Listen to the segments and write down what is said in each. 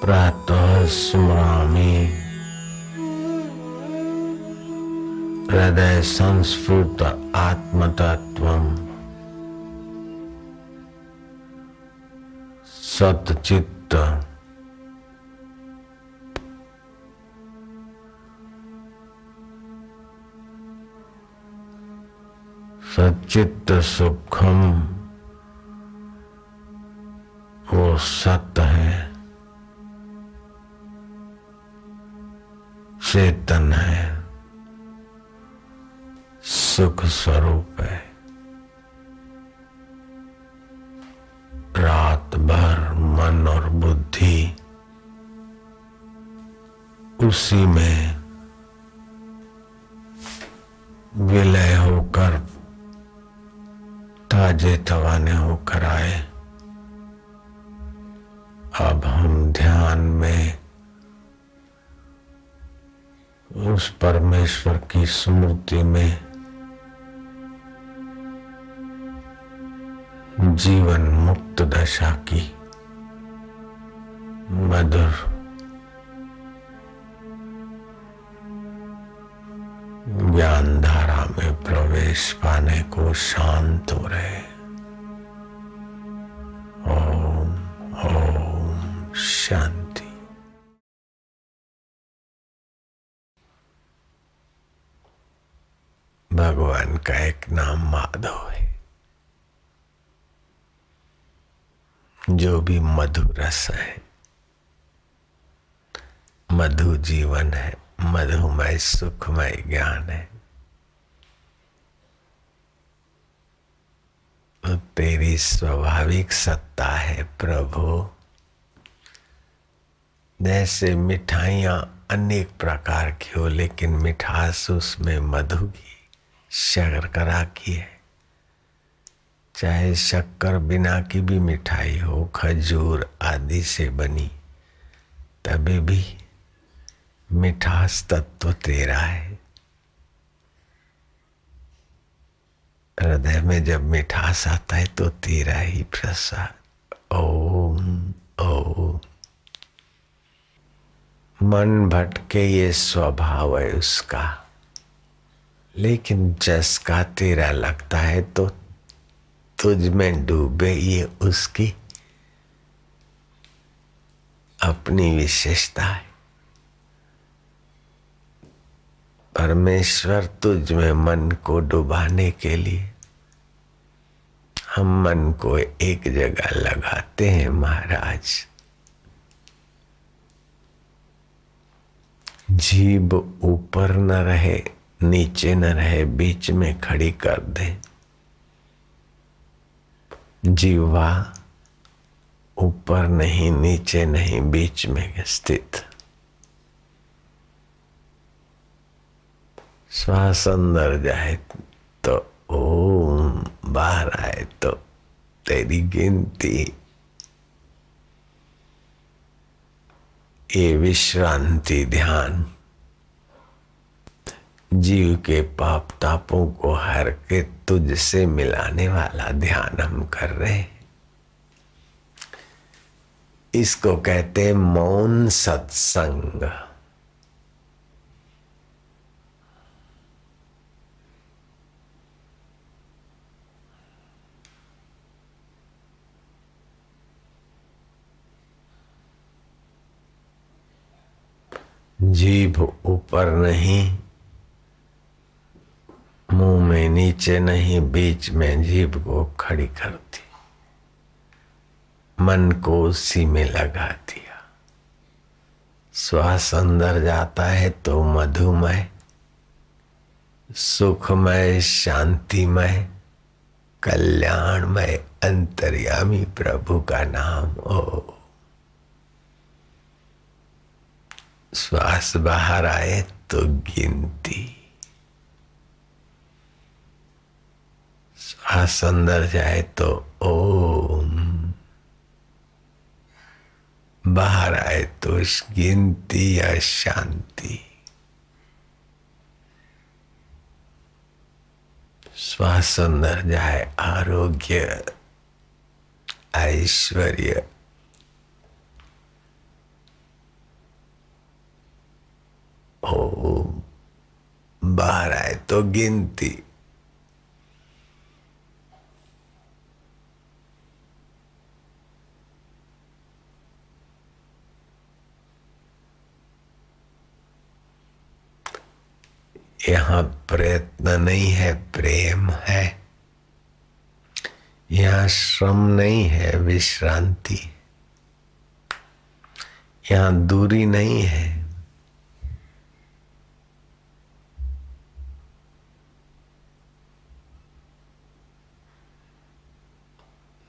प्रातः स्मरामि हृदय संस्फुट आत्मतत्वम् सतचित्त सचित्त सुखम वो सत्य है चेतन है। सुख स्वरूप है। रात भर मन और बुद्धि उसी में विलय होकर ताजे तवाने होकर आए। अब हम ध्यान में उस परमेश्वर की स्मृति में जीवन मुक्त दशा की मधुर ज्ञान धारा में प्रवेश पाने को शांत हो रहे। ओम ओम, शांति भगवान का नाम माधव है। जो भी मधु रस है, मधु जीवन है, मधुमय, सुखमय ज्ञान है, तेरी स्वाभाविक सत्ता है प्रभु। जैसे मिठाइयाँ अनेक प्रकार की हो, लेकिन मिठास उसमें मधु की शर्करा की है चाहे शक्कर बिना की भी मिठाई हो, खजूर आदि से बनी, तभी भी मिठास तत्व तेरा है। हृदय में जब मिठास आता है तो तेरा ही प्रसाद। ओम ओम। मन भटके ये स्वभाव है उसका। लेकिन जसका तेरा लगता है तो तुझ में डूबे ये उसकी अपनी विशेषता है। परमेश्वर तुझ में मन को डुबाने के लिए हम मन को एक जगह लगाते हैं महाराज। जीभ ऊपर न रहे नीचे न रहे, बीच में खड़ी कर दे। जीवा ऊपर नहीं, नीचे नहीं, बीच में स्थित। श्वास अंदर जाए तो ओम, बाहर आए तो तेरी गिनती। ये विश्रांति, ध्यान। जीव के पाप तापों को हर के तुझसे मिलाने वाला ध्यान हम कर रहे हैं। इसको कहते मौन सत्संग। जीभ ऊपर नहीं मुँह में नीचे नहीं, बीच में जीभ को खड़ी करती। मन को उसी में लगा दिया। श्वास अंदर जाता है तो मधुमय, सुखमय, शांतिमय, कल्याणमय, अंतर्यामी प्रभु का नाम। ओ। श्वास बाहर आए तो गिनती। आ अंदर जाए तो ओम। बाहर आए तो गिनती या शांति। श्वास अंदर जाए आरोग्य, ऐश्वर्य। ओ बाहर आए तो गिनती। यहाँ प्रयत्न नहीं है, प्रेम है। यहाँ श्रम नहीं है, विश्रांति। यहाँ दूरी नहीं है।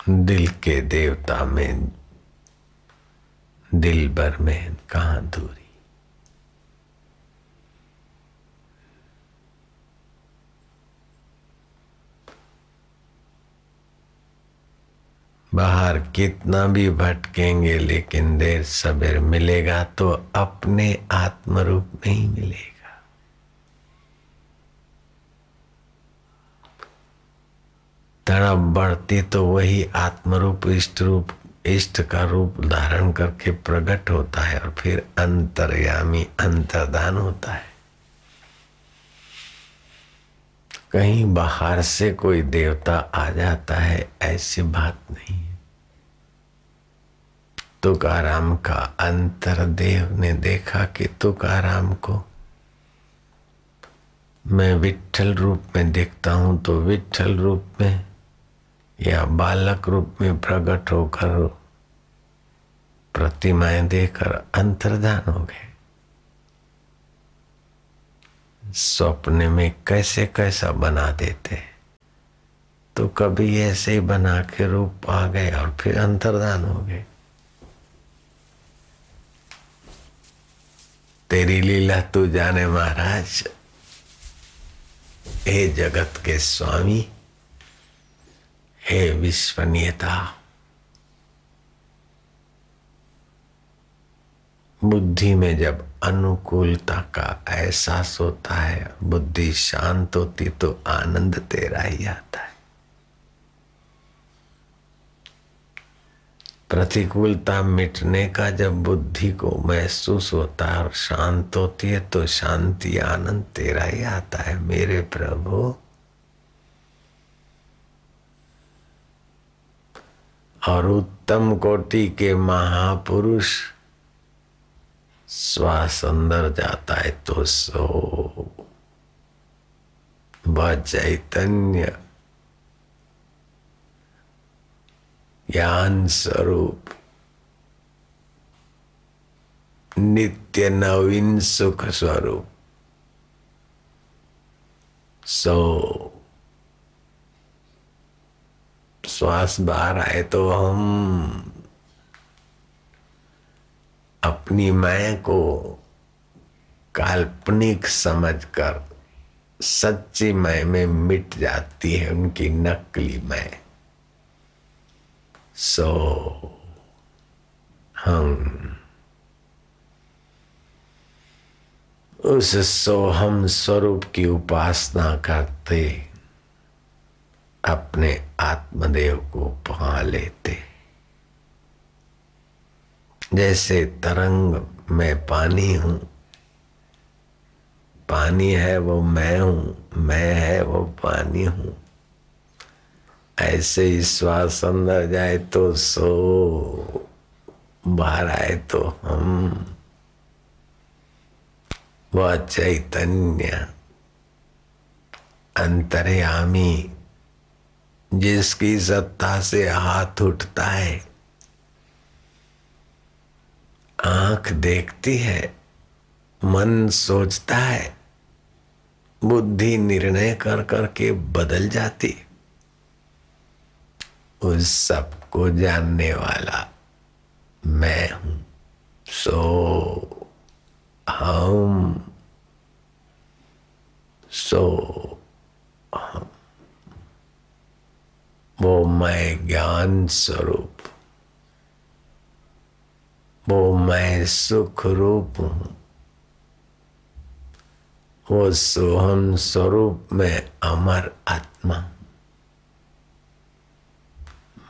दिल के देवता में, दिल भर में कहा दूरी? बाहर कितना भी भटकेंगे, लेकिन देर सबेर मिलेगा तो अपने आत्म रूप में ही मिलेगा। तड़प बढ़ती तो वही आत्मरूप, इष्ट रूप, इष्ट का रूप धारण करके प्रकट होता है और फिर अंतर्यामी, अंतर्दान होता है। कहीं बाहर से कोई देवता आ जाता है, ऐसी बात नहीं है। तुकाराम का अंतरदेव ने देखा कि तुकाराम को मैं विठल रूप में देखता हूँ तो विठल रूप में या बालक रूप में प्रकट होकर प्रतिमाएँ देकर अंतर्धान हो गए। स्वप्न में कैसे कैसा बना देते तो कभी ऐसे ही बना के रूप आ गए और फिर अंतर्धान हो गए। तेरी लीला तू जाने महाराज, हे जगत के स्वामी, हे विश्वनीयता। बुद्धि में जब अनुकूलता का एहसास होता है, बुद्धि शांत होती तो आनंद तेरा ही आता है। प्रतिकूलता मिटने का जब बुद्धि को महसूस होता है और शांत होती है तो शांति, आनंद तेरा ही आता है, मेरे प्रभु। और उत्तम कोटि के महापुरुष श्वास अंदर जाता है तो सो। व चैतन्य ज्ञान स्वरूप। नित्य नवीन सुख स्वरूप। सो। श्वास बाहर आए तो हम अपनी मैं को काल्पनिक समझकर सच्ची मैं में मिट जाती है उनकी नकली मैं सो हम उस सोहम स्वरूप की उपासना करते अपने आत्मदेव को पा लेते। जैसे तरंग में पानी हूँ। पानी है वो मैं हूँ, मैं है वो पानी हूँ। ऐसे ही श्वास अंदर जाए तो सो, बाहर आए तो हम। वह चैतन्य अंतर्यामी, जिसकी सत्ता से हाथ उठता है। आँख देखती है, मन सोचता है, बुद्धि निर्णय कर करके बदल जाती। उस सबको जानने वाला मैं हूँ। सो हम सो हम। वो मैं ज्ञान स्वरूप वो मैं सुख रूप हूँ। वो सोहम स्वरूप में अमर आत्मा।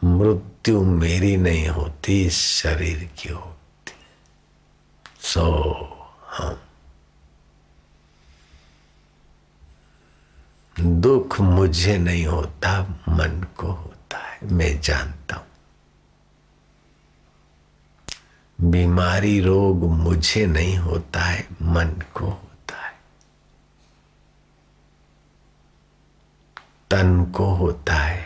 मृत्यु मेरी नहीं होती, शरीर की होती। सो हम दुख मुझे नहीं होता, मन को होता है। मैं जानता हूँ। बीमारी रोग मुझे नहीं होता है, मन को होता है। तन को होता है।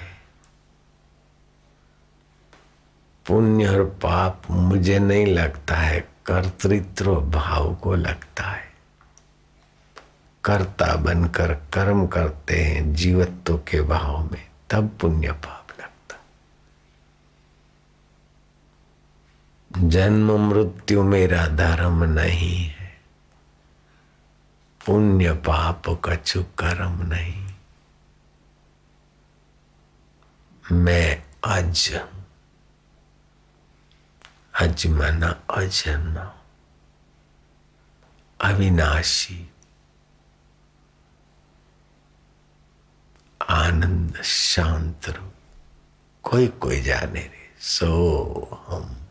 पुण्य और पाप मुझे नहीं लगता है, कर्तृत्व भाव को लगता है। कर्ता बनकर कर्म करते हैं जीवत्व के भाव में, तब पुण्य पाप लगता जन्म मृत्यु मेरा धर्म नहीं है। पुण्य पाप कछु कर्म नहीं। मैं अज अजमना अजन्मा, अविनाशी, आनंद शांत रूप कोई कोई जाने रे, सो हम।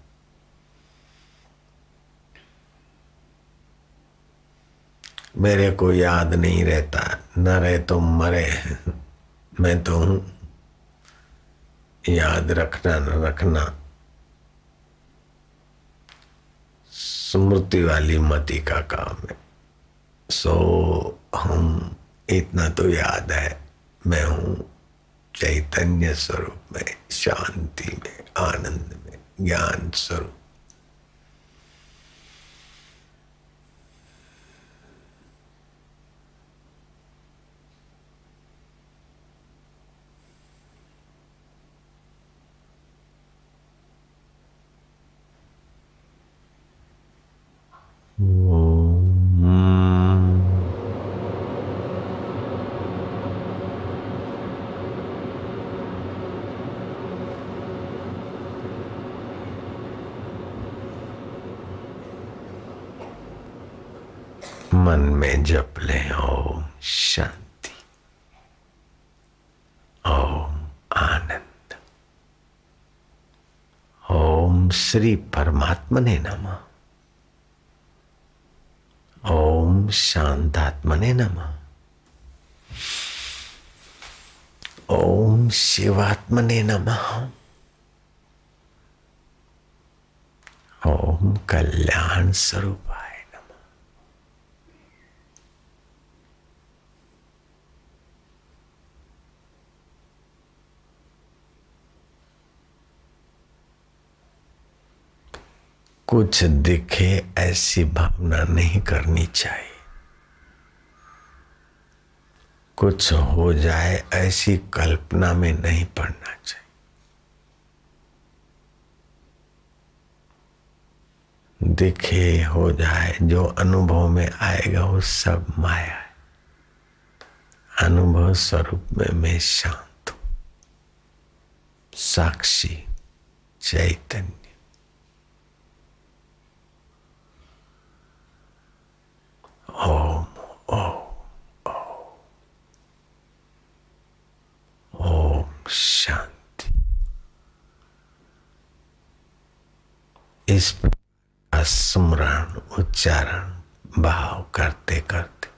मेरे को याद नहीं रहता। न रहे तो मरे मैं तो हूँ। याद रखना, न रखना। स्मृति वाली मति का काम है। सो, हम, इतना तो याद है। मैं हूँ चैतन्य स्वरूप में, शांति में, आनंद में, ज्ञान स्वरूप मन में जप ले ओम शांति ओम आनंद ओम श्री परमात्मने नमः। ओम शांतात्मने नमः। ओम शिवात्मने नमः। ओम कल्याण स्वरूपाय नमः कुछ दिखे ऐसी भावना नहीं करनी चाहिए। कुछ हो जाए ऐसी कल्पना में नहीं पड़ना चाहिए। दिखे हो जाए, जो अनुभव में आएगा वो सब माया है। अनुभव स्वरूप में मैं शांत हूँ। साक्षी चैतन्य। ओम ओम ओम शांति इस स्मरण उच्चारण, भाव करते करते।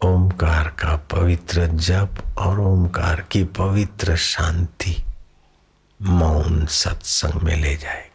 ओमकार का पवित्र जप और ओमकार की पवित्र शांति। सत्संग में ले जाए।